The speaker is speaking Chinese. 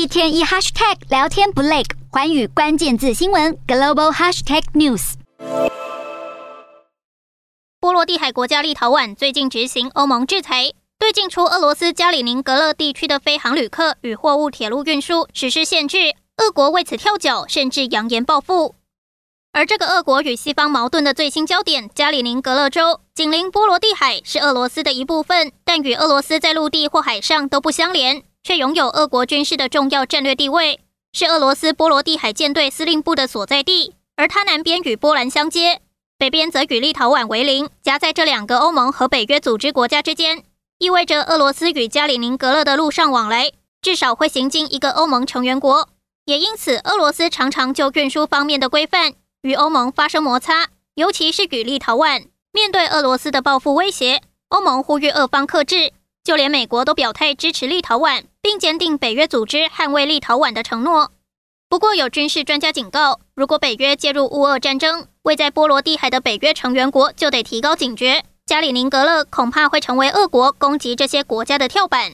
一天一 hashtag 聊天不累，寰宇关键字新闻 global hashtag news。波罗的海国家立陶宛最近执行欧盟制裁，对进出俄罗斯加里宁格勒地区的飞航旅客与货物铁路运输实施限制。俄国为此跳脚，甚至扬言报复。而这个俄国与西方矛盾的最新焦点——加里宁格勒州，紧邻波罗的海，是俄罗斯的一部分，但与俄罗斯在陆地或海上都不相连。却拥有俄国军事的重要战略地位，是俄罗斯波罗的海舰队司令部的所在地，而它南边与波兰相接，北边则与立陶宛为邻，夹在这两个欧盟和北约组织国家之间，意味着俄罗斯与加里宁格勒的陆上往来至少会行经一个欧盟成员国，也因此俄罗斯常常就运输方面的规范与欧盟发生摩擦，尤其是与立陶宛。面对俄罗斯的报复威胁，欧盟呼吁俄方克制。就连美国都表态支持立陶宛，并坚定北约组织捍卫立陶宛的承诺。不过，有军事专家警告，如果北约介入乌俄战争，位在波罗的海的北约成员国就得提高警觉。加里宁格勒恐怕会成为俄国攻击这些国家的跳板。